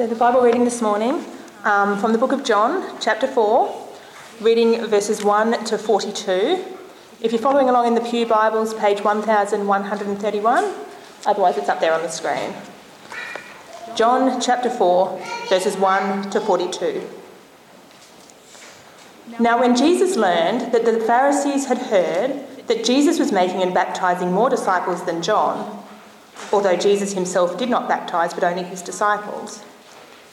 So, the Bible reading this morning um, from the book of John, chapter 4, reading verses 1 to 42. If you're following along in the Pew Bibles, page 1131, otherwise, it's up there on the screen. John chapter 4, verses 1 to 42. Now, when Jesus learned that the Pharisees had heard that Jesus was making and baptizing more disciples than John, although Jesus himself did not baptize but only his disciples,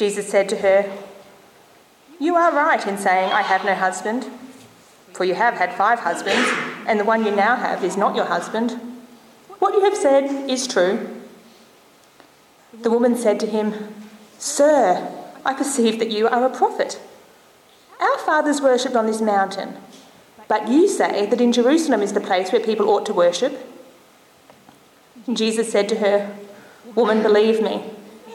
Jesus said to her, You are right in saying, I have no husband, for you have had five husbands, and the one you now have is not your husband. What you have said is true. The woman said to him, Sir, I perceive that you are a prophet. Our fathers worshipped on this mountain, but you say that in Jerusalem is the place where people ought to worship. Jesus said to her, Woman, believe me,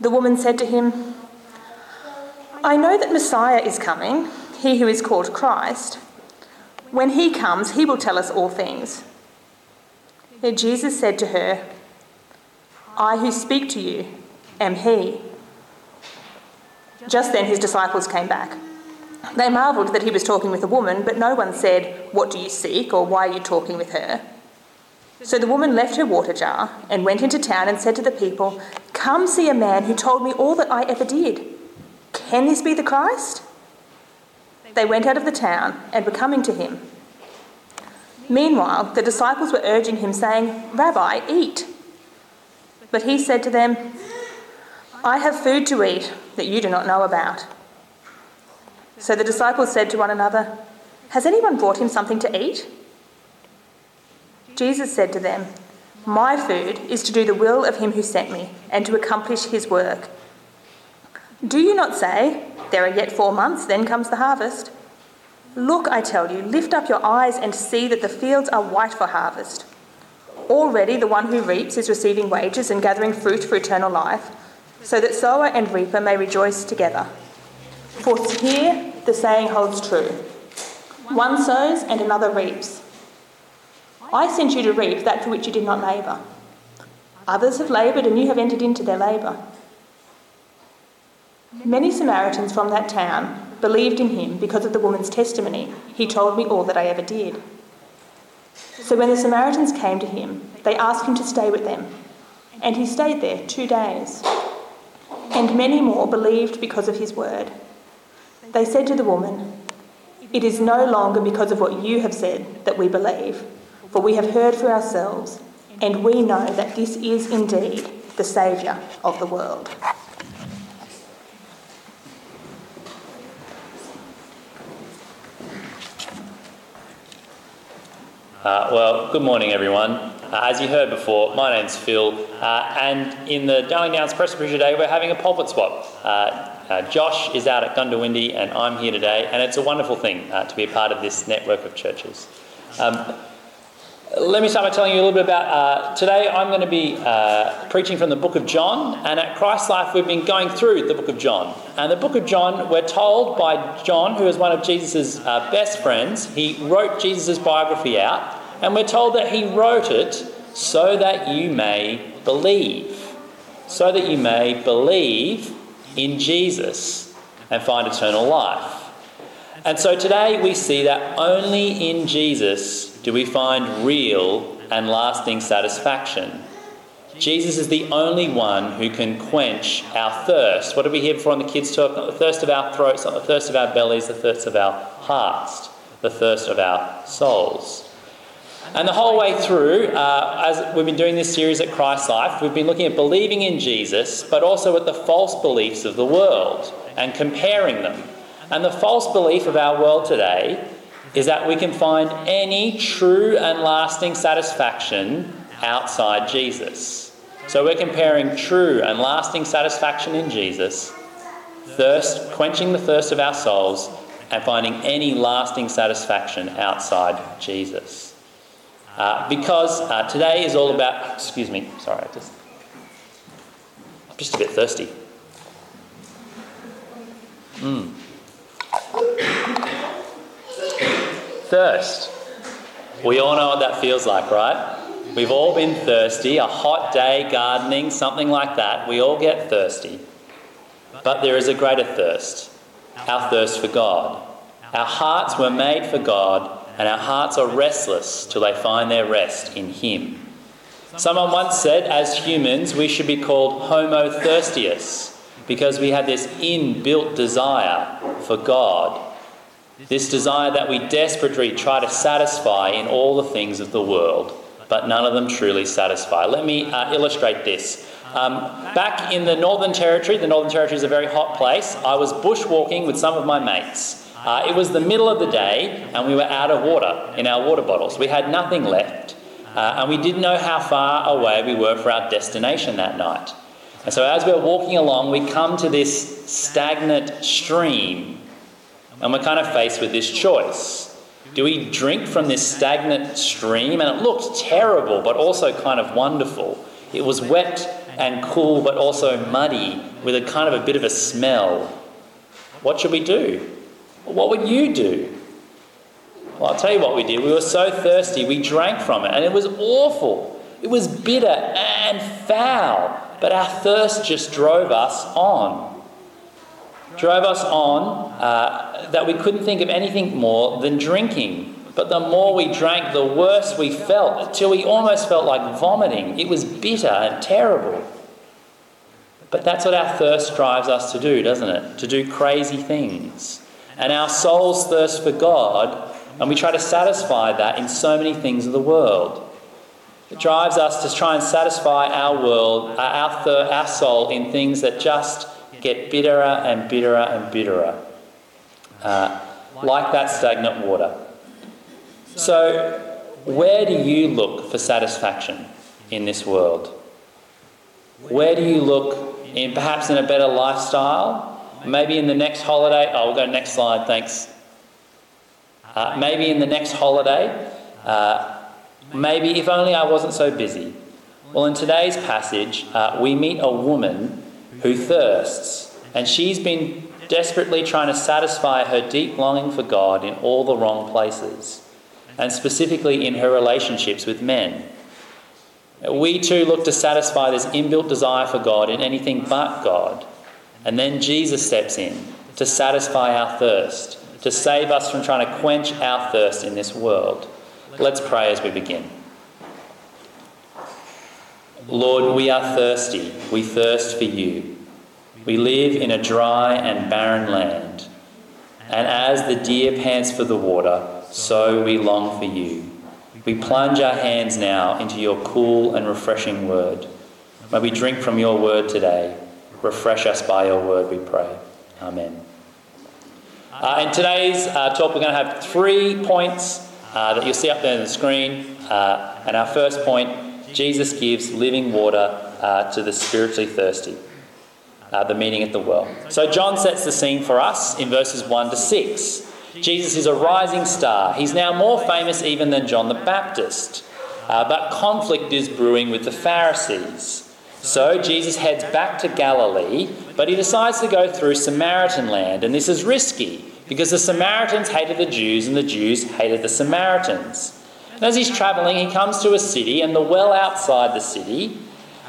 The woman said to him, I know that Messiah is coming, he who is called Christ. When he comes, he will tell us all things. Then Jesus said to her, I who speak to you am he. Just then his disciples came back. They marvelled that he was talking with a woman, but no one said, What do you seek, or why are you talking with her? So the woman left her water jar and went into town and said to the people, Come see a man who told me all that I ever did. Can this be the Christ? They went out of the town and were coming to him. Meanwhile, the disciples were urging him, saying, Rabbi, eat. But he said to them, I have food to eat that you do not know about. So the disciples said to one another, Has anyone brought him something to eat? Jesus said to them, My food is to do the will of him who sent me and to accomplish his work. Do you not say, There are yet four months, then comes the harvest? Look, I tell you, lift up your eyes and see that the fields are white for harvest. Already the one who reaps is receiving wages and gathering fruit for eternal life, so that sower and reaper may rejoice together. For here the saying holds true one sows and another reaps. I sent you to reap that for which you did not labour. Others have laboured, and you have entered into their labour. Many Samaritans from that town believed in him because of the woman's testimony. He told me all that I ever did. So when the Samaritans came to him, they asked him to stay with them, and he stayed there two days. And many more believed because of his word. They said to the woman, It is no longer because of what you have said that we believe, for we have heard for ourselves, and we know that this is indeed the Saviour of the world. Uh, well, good morning, everyone. Uh, as you heard before, my name's Phil, uh, and in the Darling Downs Presbytery today, we're having a pulpit swap. Uh, uh, Josh is out at Goondiwindi, and I'm here today, and it's a wonderful thing uh, to be a part of this network of churches. Um, let me start by telling you a little bit about uh, today. I'm going to be uh, preaching from the book of John, and at Christ Life, we've been going through the book of John. And the book of John, we're told by John, who is one of Jesus' uh, best friends, he wrote Jesus' biography out. And we're told that he wrote it so that you may believe. So that you may believe in Jesus and find eternal life. And so today we see that only in Jesus do we find real and lasting satisfaction. Jesus is the only one who can quench our thirst. What did we hear before on the kids' talk? Not the thirst of our throats, not the thirst of our bellies, the thirst of our hearts, the thirst of our souls. And the whole way through, uh, as we've been doing this series at Christ Life, we've been looking at believing in Jesus, but also at the false beliefs of the world and comparing them. And the false belief of our world today is that we can find any true and lasting satisfaction outside Jesus. So we're comparing true and lasting satisfaction in Jesus, thirst, quenching the thirst of our souls, and finding any lasting satisfaction outside Jesus. Uh, because uh, today is all about, excuse me, sorry, I just, I'm just a bit thirsty. Mm. Thirst. We all know what that feels like, right? We've all been thirsty, a hot day gardening, something like that. We all get thirsty. But there is a greater thirst our thirst for God. Our hearts were made for God and our hearts are restless till they find their rest in Him. Someone once said, as humans, we should be called Homo thirstius because we have this inbuilt desire for God. This desire that we desperately try to satisfy in all the things of the world, but none of them truly satisfy. Let me uh, illustrate this. Um, back in the Northern Territory, the Northern Territory is a very hot place, I was bushwalking with some of my mates. Uh, it was the middle of the day, and we were out of water in our water bottles. We had nothing left, uh, and we didn't know how far away we were for our destination that night. And so, as we we're walking along, we come to this stagnant stream, and we're kind of faced with this choice. Do we drink from this stagnant stream? And it looked terrible, but also kind of wonderful. It was wet and cool, but also muddy, with a kind of a bit of a smell. What should we do? What would you do? Well, I'll tell you what we did. We were so thirsty, we drank from it, and it was awful. It was bitter and foul, but our thirst just drove us on. Drove us on uh, that we couldn't think of anything more than drinking. But the more we drank, the worse we felt, till we almost felt like vomiting. It was bitter and terrible. But that's what our thirst drives us to do, doesn't it? To do crazy things and our souls thirst for God, and we try to satisfy that in so many things of the world. It drives us to try and satisfy our world, uh, our, our soul, in things that just get bitterer and bitterer and bitterer, uh, like that stagnant water. So, where do you look for satisfaction in this world? Where do you look in perhaps in a better lifestyle? Maybe in the next holiday, oh, we'll go next slide, thanks. Uh, maybe in the next holiday, uh, maybe if only I wasn't so busy. Well, in today's passage, uh, we meet a woman who thirsts, and she's been desperately trying to satisfy her deep longing for God in all the wrong places, and specifically in her relationships with men. We too look to satisfy this inbuilt desire for God in anything but God And then Jesus steps in to satisfy our thirst, to save us from trying to quench our thirst in this world. Let's pray as we begin. Lord, we are thirsty. We thirst for you. We live in a dry and barren land. And as the deer pants for the water, so we long for you. We plunge our hands now into your cool and refreshing word. May we drink from your word today. Refresh us by your word, we pray. Amen. Uh, in today's uh, talk, we're going to have three points uh, that you'll see up there on the screen. Uh, and our first point Jesus gives living water uh, to the spiritually thirsty. Uh, the meeting at the well. So John sets the scene for us in verses 1 to 6. Jesus is a rising star. He's now more famous even than John the Baptist. Uh, but conflict is brewing with the Pharisees. So Jesus heads back to Galilee, but he decides to go through Samaritan land. And this is risky because the Samaritans hated the Jews and the Jews hated the Samaritans. And as he's travelling, he comes to a city and the well outside the city,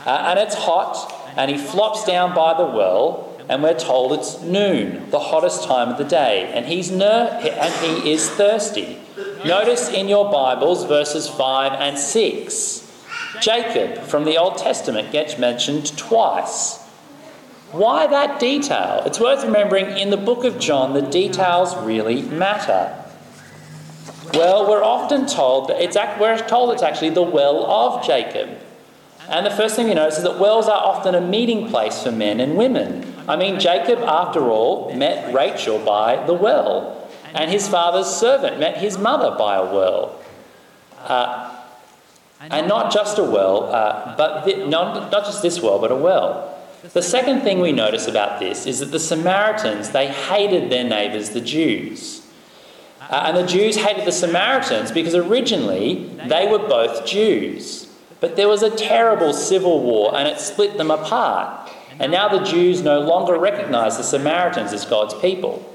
uh, and it's hot, and he flops down by the well, and we're told it's noon, the hottest time of the day, and he's ner- and he is thirsty. Notice in your Bibles verses 5 and 6. Jacob from the Old Testament gets mentioned twice. Why that detail? It's worth remembering in the book of John, the details really matter. Well, we're often told that it's we're told it's actually the well of Jacob. And the first thing you notice is that wells are often a meeting place for men and women. I mean, Jacob, after all, met Rachel by the well, and his father's servant met his mother by a well. Uh, and not just a well, uh, but th- not, not just this well, but a well. The second thing we notice about this is that the Samaritans, they hated their neighbours, the Jews. Uh, and the Jews hated the Samaritans because originally they were both Jews. But there was a terrible civil war and it split them apart. And now the Jews no longer recognize the Samaritans as God's people.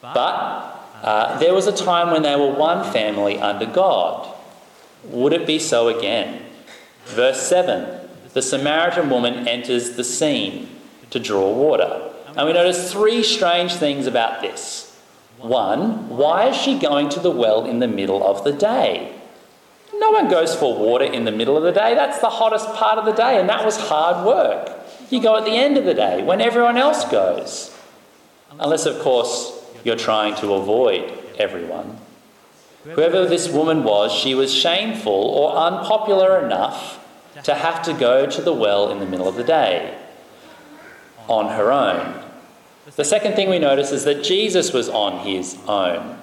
But uh, there was a time when they were one family under God. Would it be so again? Verse 7 the Samaritan woman enters the scene to draw water. And we notice three strange things about this. One, why is she going to the well in the middle of the day? No one goes for water in the middle of the day. That's the hottest part of the day, and that was hard work. You go at the end of the day when everyone else goes. Unless, of course, you're trying to avoid everyone. Whoever this woman was, she was shameful or unpopular enough to have to go to the well in the middle of the day on her own. The second thing we notice is that Jesus was on his own.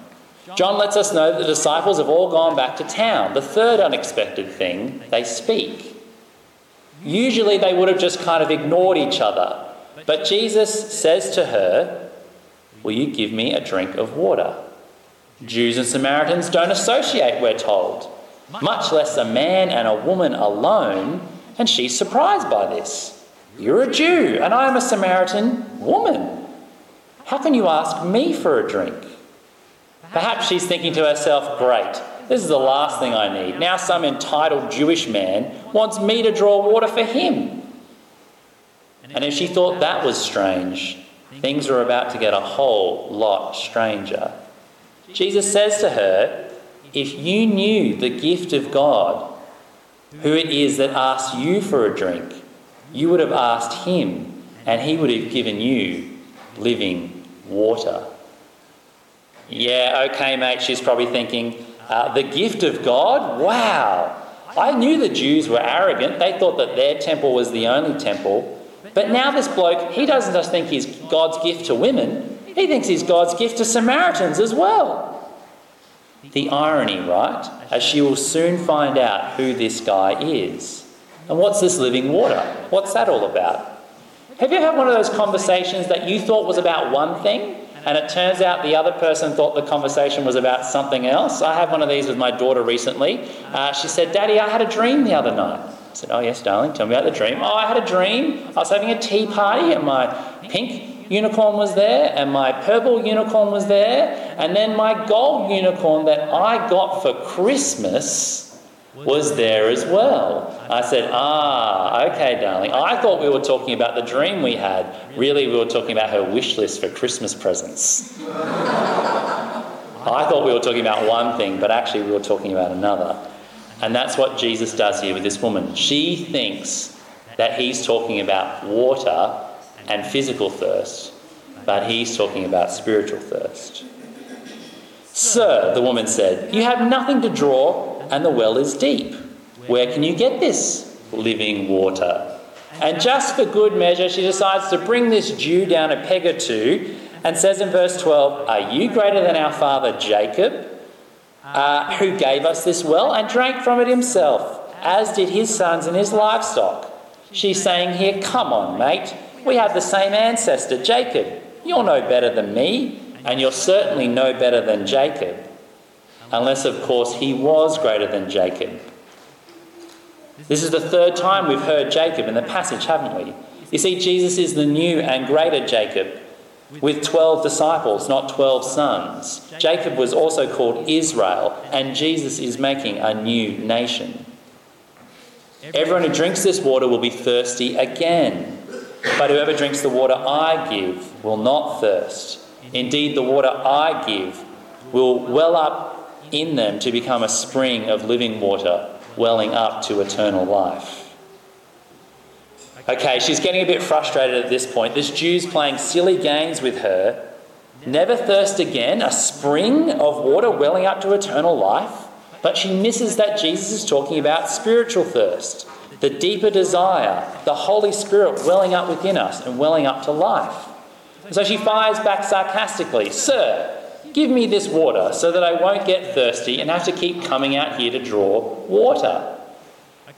John lets us know the disciples have all gone back to town. The third unexpected thing, they speak. Usually they would have just kind of ignored each other. But Jesus says to her, Will you give me a drink of water? Jews and Samaritans don't associate, we're told, much less a man and a woman alone, and she's surprised by this. You're a Jew, and I am a Samaritan woman. How can you ask me for a drink? Perhaps she's thinking to herself, Great, this is the last thing I need. Now, some entitled Jewish man wants me to draw water for him. And if she thought that was strange, things were about to get a whole lot stranger. Jesus says to her, If you knew the gift of God, who it is that asks you for a drink, you would have asked him, and he would have given you living water. Yeah, okay, mate, she's probably thinking, uh, the gift of God? Wow. I knew the Jews were arrogant. They thought that their temple was the only temple. But now this bloke, he doesn't just think he's God's gift to women, he thinks he's God's gift to Samaritans as well. The irony, right? As she will soon find out who this guy is. And what's this living water? What's that all about? Have you had one of those conversations that you thought was about one thing and it turns out the other person thought the conversation was about something else? I had one of these with my daughter recently. Uh, she said, Daddy, I had a dream the other night. I said, Oh, yes, darling, tell me about the dream. Oh, I had a dream. I was having a tea party and my pink unicorn was there and my purple unicorn was there and then my gold unicorn that I got for Christmas was there as well. I said, Ah, okay, darling. I thought we were talking about the dream we had. Really, we were talking about her wish list for Christmas presents. I thought we were talking about one thing, but actually, we were talking about another. And that's what Jesus does here with this woman. She thinks that he's talking about water and physical thirst, but he's talking about spiritual thirst. Sir, the woman said, you have nothing to draw, and the well is deep. Where can you get this living water? And just for good measure, she decides to bring this Jew down a peg or two and says in verse 12, Are you greater than our father Jacob, uh, who gave us this well and drank from it himself, as did his sons and his livestock? She's saying here, Come on, mate. We have the same ancestor, Jacob. You're no better than me, and you're certainly no better than Jacob. Unless, of course, he was greater than Jacob. This is the third time we've heard Jacob in the passage, haven't we? You see, Jesus is the new and greater Jacob with 12 disciples, not 12 sons. Jacob was also called Israel, and Jesus is making a new nation. Everyone who drinks this water will be thirsty again, but whoever drinks the water I give will not thirst. Indeed, the water I give will well up in them to become a spring of living water, welling up to eternal life. Okay, she's getting a bit frustrated at this point. This Jew's playing silly games with her. Never thirst again, a spring of water welling up to eternal life. But she misses that Jesus is talking about spiritual thirst, the deeper desire, the Holy Spirit welling up within us and welling up to life. So she fires back sarcastically Sir, give me this water so that I won't get thirsty and have to keep coming out here to draw water.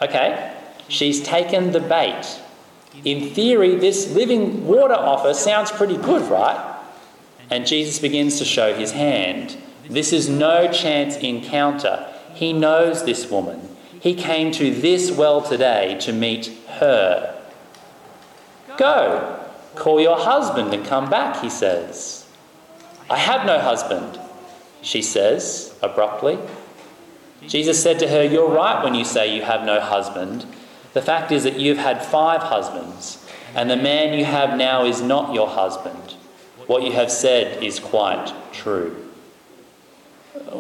Okay, she's taken the bait. In theory, this living water offer sounds pretty good, right? And Jesus begins to show his hand. This is no chance encounter. He knows this woman. He came to this well today to meet her. Go, call your husband and come back, he says. I have no husband, she says abruptly. Jesus said to her, You're right when you say you have no husband. The fact is that you've had five husbands, and the man you have now is not your husband. What you have said is quite true.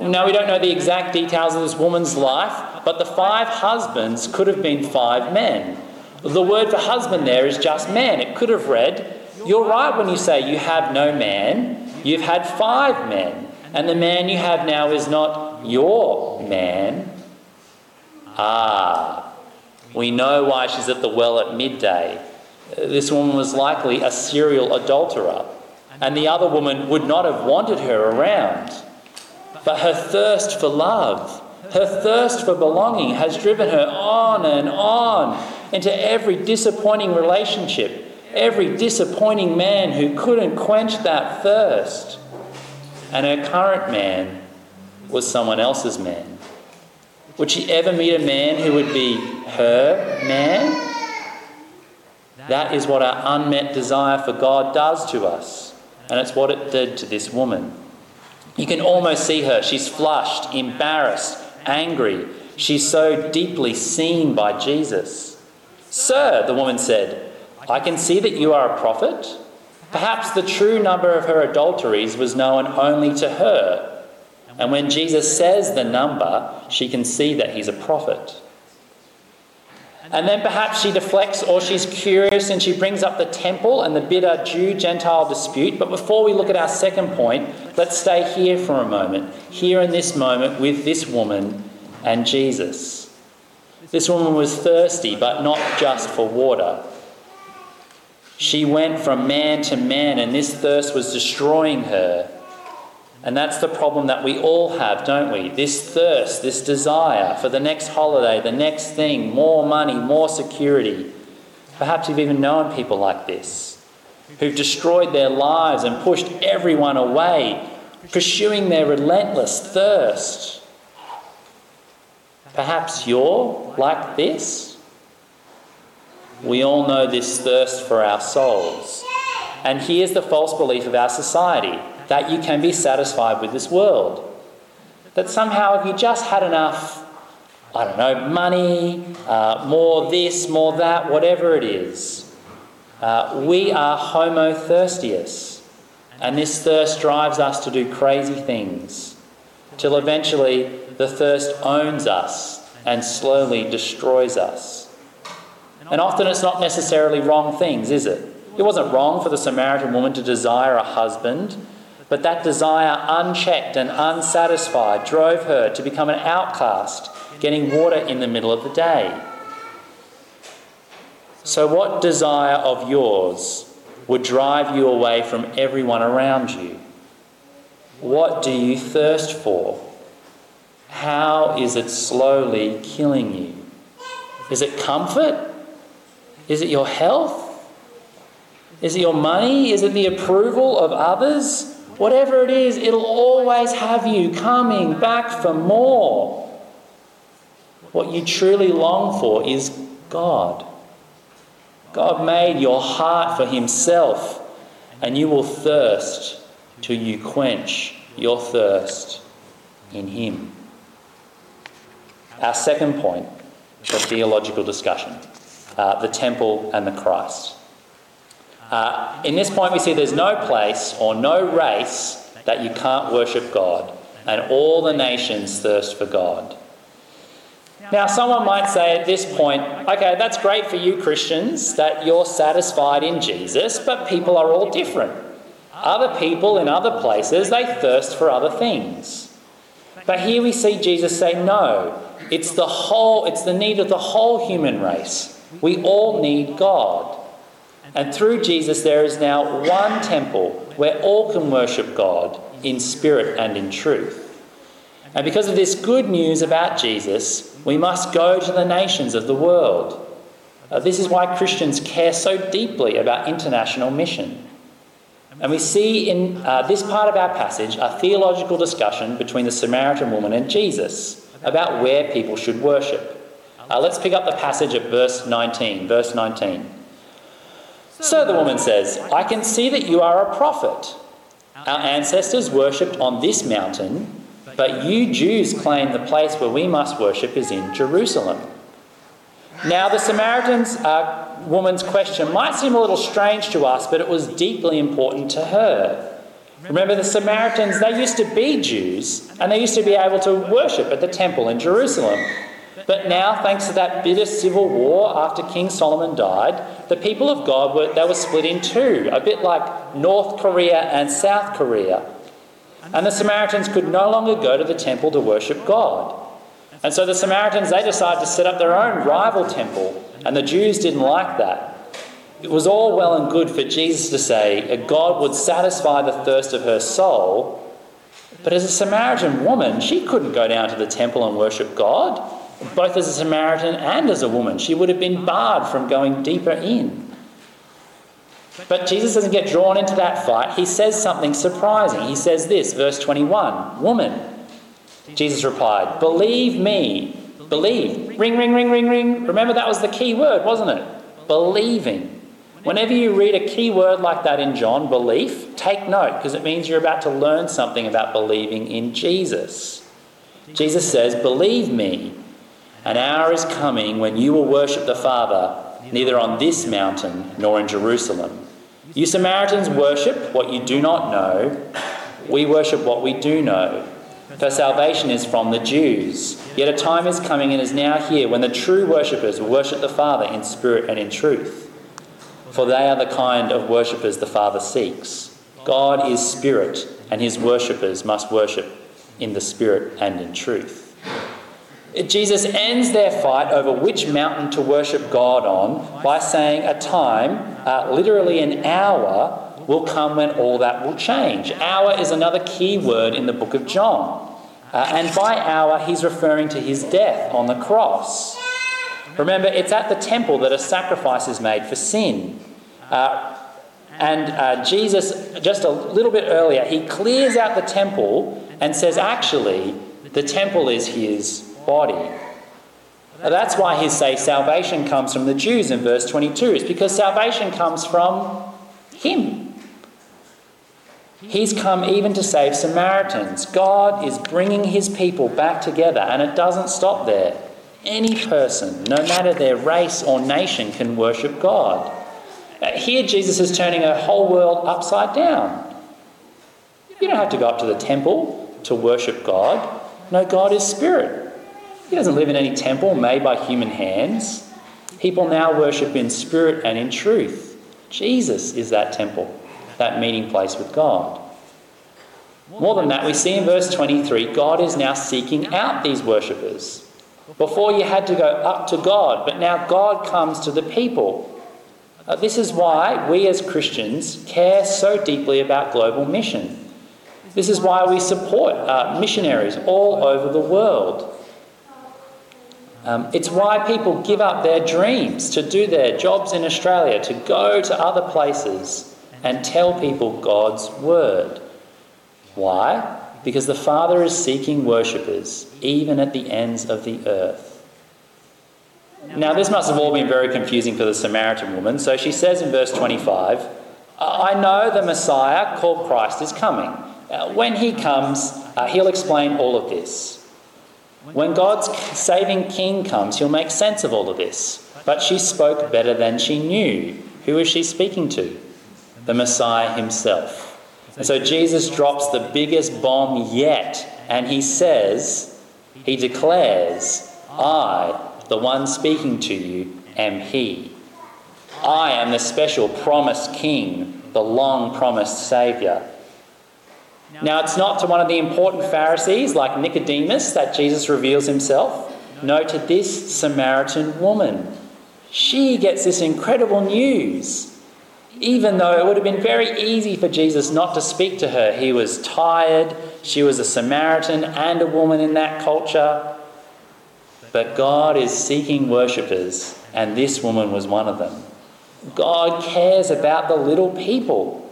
Now, we don't know the exact details of this woman's life, but the five husbands could have been five men. The word for husband there is just man. It could have read, You're right when you say you have no man, you've had five men, and the man you have now is not your man. Ah, we know why she's at the well at midday. This woman was likely a serial adulterer, and the other woman would not have wanted her around. But her thirst for love, her thirst for belonging has driven her on and on into every disappointing relationship, every disappointing man who couldn't quench that thirst. And her current man was someone else's man. Would she ever meet a man who would be her man? That is what our unmet desire for God does to us. And it's what it did to this woman. You can almost see her. She's flushed, embarrassed, angry. She's so deeply seen by Jesus. Sir, the woman said, I can see that you are a prophet. Perhaps the true number of her adulteries was known only to her. And when Jesus says the number, she can see that he's a prophet. And then perhaps she deflects or she's curious and she brings up the temple and the bitter Jew Gentile dispute. But before we look at our second point, let's stay here for a moment, here in this moment with this woman and Jesus. This woman was thirsty, but not just for water. She went from man to man, and this thirst was destroying her. And that's the problem that we all have, don't we? This thirst, this desire for the next holiday, the next thing, more money, more security. Perhaps you've even known people like this who've destroyed their lives and pushed everyone away, pursuing their relentless thirst. Perhaps you're like this. We all know this thirst for our souls. And here's the false belief of our society that you can be satisfied with this world. That somehow, if you just had enough I don't know, money, uh, more this, more that, whatever it is. Uh, we are homo thirstius. And this thirst drives us to do crazy things till eventually the thirst owns us and slowly destroys us. And often it's not necessarily wrong things, is it? It wasn't wrong for the Samaritan woman to desire a husband, but that desire, unchecked and unsatisfied, drove her to become an outcast, getting water in the middle of the day. So, what desire of yours would drive you away from everyone around you? What do you thirst for? How is it slowly killing you? Is it comfort? Is it your health? Is it your money? Is it the approval of others? Whatever it is, it'll always have you coming back for more. What you truly long for is God. God made your heart for Himself, and you will thirst till you quench your thirst in Him. Our second point for theological discussion uh, the temple and the Christ. Uh, in this point, we see there's no place or no race that you can't worship God, and all the nations thirst for God. Now, someone might say at this point, okay, that's great for you Christians that you're satisfied in Jesus, but people are all different. Other people in other places, they thirst for other things. But here we see Jesus say, no, it's the whole, it's the need of the whole human race. We all need God. And through Jesus, there is now one temple where all can worship God in spirit and in truth. And because of this good news about Jesus, we must go to the nations of the world. Uh, this is why Christians care so deeply about international mission. And we see in uh, this part of our passage a theological discussion between the Samaritan woman and Jesus about where people should worship. Uh, let's pick up the passage at verse 19. Verse 19. So the woman says, I can see that you are a prophet. Our ancestors worshipped on this mountain, but you Jews claim the place where we must worship is in Jerusalem. Now, the Samaritan's uh, woman's question might seem a little strange to us, but it was deeply important to her. Remember, the Samaritans, they used to be Jews, and they used to be able to worship at the temple in Jerusalem. But now, thanks to that bitter civil war after King Solomon died, the people of God were they were split in two, a bit like North Korea and South Korea. And the Samaritans could no longer go to the temple to worship God. And so the Samaritans they decided to set up their own rival temple, and the Jews didn't like that. It was all well and good for Jesus to say God would satisfy the thirst of her soul, but as a Samaritan woman, she couldn't go down to the temple and worship God both as a Samaritan and as a woman. She would have been barred from going deeper in. But Jesus doesn't get drawn into that fight. He says something surprising. He says this, verse 21 Woman, Jesus replied, Believe me. Believe. Ring, ring, ring, ring, ring. Remember that was the key word, wasn't it? Believing. Whenever you read a key word like that in John, belief, take note because it means you're about to learn something about believing in Jesus. Jesus says, Believe me an hour is coming when you will worship the Father neither on this mountain nor in Jerusalem. You Samaritans worship what you do not know. We worship what we do know. For salvation is from the Jews. Yet a time is coming and is now here when the true worshippers will worship the Father in spirit and in truth. For they are the kind of worshippers the Father seeks. God is spirit, and his worshippers must worship in the spirit and in truth. Jesus ends their fight over which mountain to worship God on by saying a time, uh, literally an hour, will come when all that will change. Hour is another key word in the book of John. Uh, and by hour, he's referring to his death on the cross. Remember, it's at the temple that a sacrifice is made for sin. Uh, and uh, Jesus, just a little bit earlier, he clears out the temple and says, actually, the temple is his body. That's why he says salvation comes from the Jews in verse 22. It's because salvation comes from him. He's come even to save Samaritans. God is bringing his people back together, and it doesn't stop there. Any person, no matter their race or nation, can worship God. Here, Jesus is turning a whole world upside down. You don't have to go up to the temple to worship God. No, God is spirit. He doesn't live in any temple made by human hands. People now worship in spirit and in truth. Jesus is that temple, that meeting place with God. More than that, we see in verse 23 God is now seeking out these worshippers. Before you had to go up to God, but now God comes to the people. Uh, this is why we as Christians care so deeply about global mission. This is why we support uh, missionaries all over the world. Um, it's why people give up their dreams to do their jobs in Australia, to go to other places and tell people God's word. Why? Because the Father is seeking worshippers, even at the ends of the earth. Now, this must have all been very confusing for the Samaritan woman, so she says in verse 25, I know the Messiah called Christ is coming. Uh, when he comes, uh, he'll explain all of this. When God's saving king comes, he'll make sense of all of this. But she spoke better than she knew. Who is she speaking to? The Messiah himself. And so Jesus drops the biggest bomb yet, and he says, he declares, I, the one speaking to you, am he. I am the special promised king, the long promised Saviour. Now, it's not to one of the important Pharisees like Nicodemus that Jesus reveals himself. No, to this Samaritan woman. She gets this incredible news even though it would have been very easy for Jesus not to speak to her. He was tired, she was a Samaritan and a woman in that culture. But God is seeking worshippers, and this woman was one of them. God cares about the little people.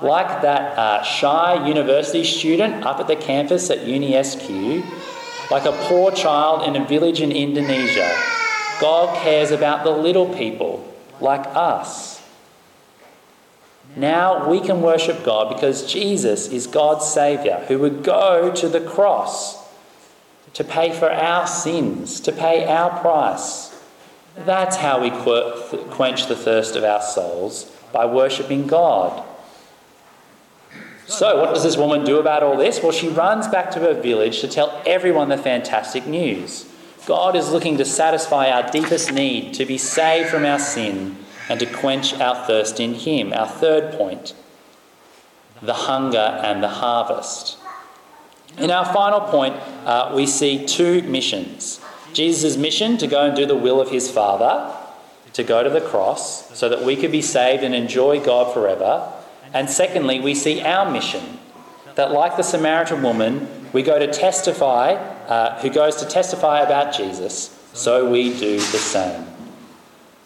Like that uh, shy university student up at the campus at UniSQ, like a poor child in a village in Indonesia. God cares about the little people, like us. Now we can worship God because Jesus is God's Saviour who would go to the cross to pay for our sins, to pay our price. That's how we quench the thirst of our souls by worshipping God. So, what does this woman do about all this? Well, she runs back to her village to tell everyone the fantastic news. God is looking to satisfy our deepest need to be saved from our sin and to quench our thirst in Him. Our third point the hunger and the harvest. In our final point, uh, we see two missions Jesus' mission to go and do the will of His Father, to go to the cross so that we could be saved and enjoy God forever. And secondly, we see our mission that, like the Samaritan woman, we go to testify, uh, who goes to testify about Jesus, so we do the same.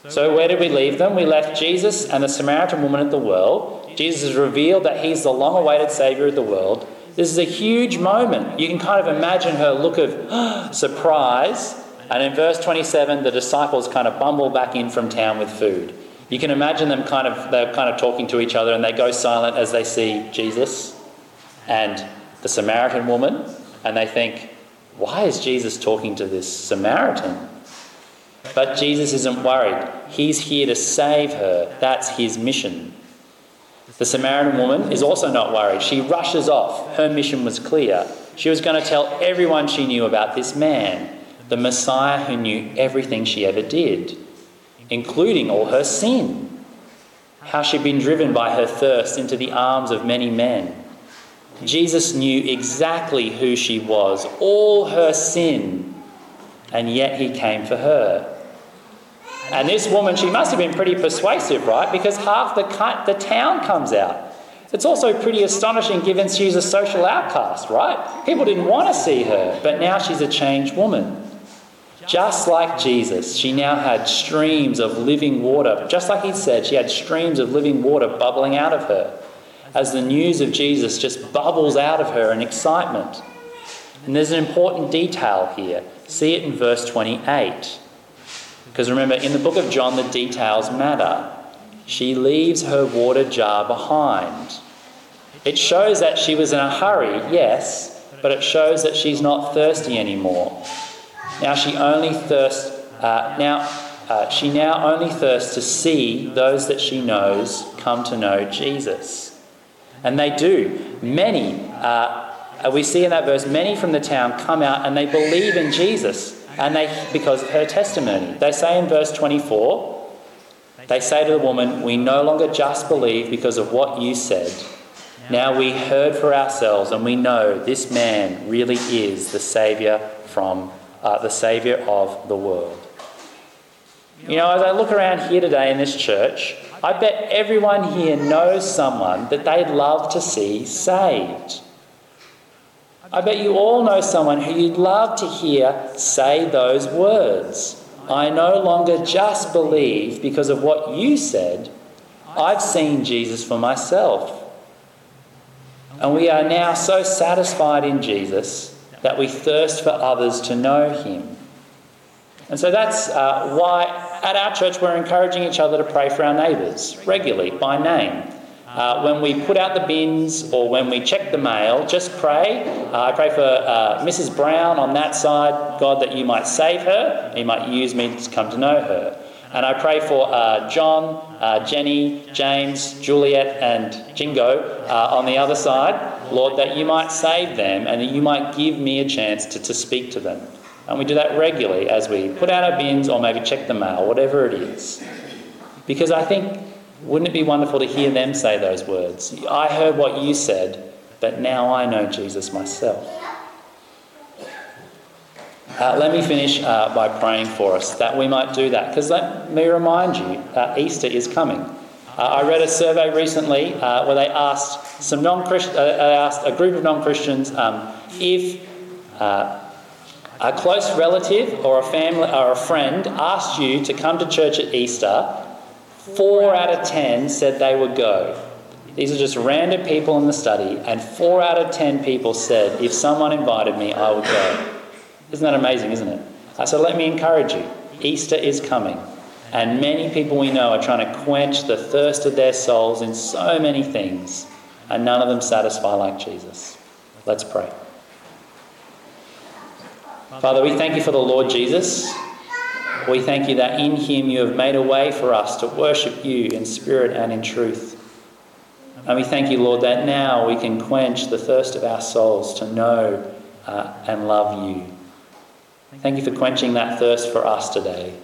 So, where did we leave them? We left Jesus and the Samaritan woman at the well. Jesus has revealed that he's the long awaited Saviour of the world. This is a huge moment. You can kind of imagine her look of surprise. And in verse 27, the disciples kind of bumble back in from town with food. You can imagine them kind of, they're kind of talking to each other and they go silent as they see Jesus and the Samaritan woman. And they think, why is Jesus talking to this Samaritan? But Jesus isn't worried. He's here to save her. That's his mission. The Samaritan woman is also not worried. She rushes off. Her mission was clear. She was going to tell everyone she knew about this man, the Messiah who knew everything she ever did, including all her sin. How she'd been driven by her thirst into the arms of many men. Jesus knew exactly who she was, all her sin, and yet he came for her. And this woman, she must have been pretty persuasive, right? Because half the, the town comes out. It's also pretty astonishing given she's a social outcast, right? People didn't want to see her, but now she's a changed woman. Just like Jesus, she now had streams of living water. Just like he said, she had streams of living water bubbling out of her as the news of Jesus just bubbles out of her in excitement. And there's an important detail here. See it in verse 28. Because remember, in the book of John, the details matter. She leaves her water jar behind. It shows that she was in a hurry, yes, but it shows that she's not thirsty anymore. Now she only thirsts. Uh, now uh, she now only thirsts to see those that she knows come to know Jesus, and they do. Many uh, we see in that verse, many from the town come out and they believe in Jesus, and they because of her testimony. They say in verse 24. They say to the woman, We no longer just believe because of what you said. Now we heard for ourselves and we know this man really is the Saviour from uh, the Saviour of the world. You know, as I look around here today in this church, I bet everyone here knows someone that they'd love to see saved. I bet you all know someone who you'd love to hear say those words. I no longer just believe because of what you said, I've seen Jesus for myself. And we are now so satisfied in Jesus that we thirst for others to know him. And so that's uh, why at our church we're encouraging each other to pray for our neighbours regularly by name. Uh, when we put out the bins or when we check the mail, just pray. Uh, I pray for uh, Mrs. Brown on that side, God, that you might save her, you might use me to come to know her. And I pray for uh, John, uh, Jenny, James, Juliet, and Jingo uh, on the other side, Lord, that you might save them and that you might give me a chance to, to speak to them. And we do that regularly as we put out our bins or maybe check the mail, whatever it is. Because I think, wouldn't it be wonderful to hear them say those words? I heard what you said, but now I know Jesus myself. Uh, let me finish uh, by praying for us that we might do that. Because let me remind you, uh, Easter is coming. Uh, I read a survey recently uh, where they asked some non uh, asked a group of non Christians um, if a close relative or a family or a friend asked you to come to church at Easter. Four out of ten said they would go. These are just random people in the study, and four out of ten people said, if someone invited me, I would go. Isn't that amazing, isn't it? Uh, so let me encourage you Easter is coming, and many people we know are trying to quench the thirst of their souls in so many things, and none of them satisfy like Jesus. Let's pray. Father, we thank you for the Lord Jesus. We thank you that in him you have made a way for us to worship you in spirit and in truth. And we thank you, Lord, that now we can quench the thirst of our souls to know uh, and love you. Thank you for quenching that thirst for us today.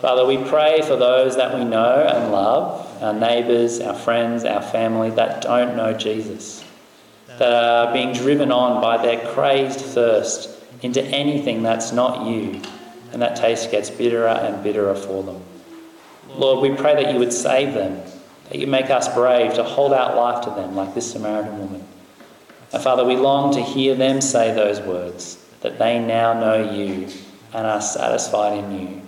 Father, we pray for those that we know and love, our neighbours, our friends, our family that don't know Jesus, that are being driven on by their crazed thirst into anything that's not you, and that taste gets bitterer and bitterer for them. Lord, we pray that you would save them, that you make us brave to hold out life to them like this Samaritan woman. And Father, we long to hear them say those words that they now know you and are satisfied in you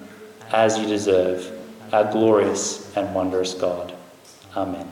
as you deserve, our glorious and wondrous God. Amen.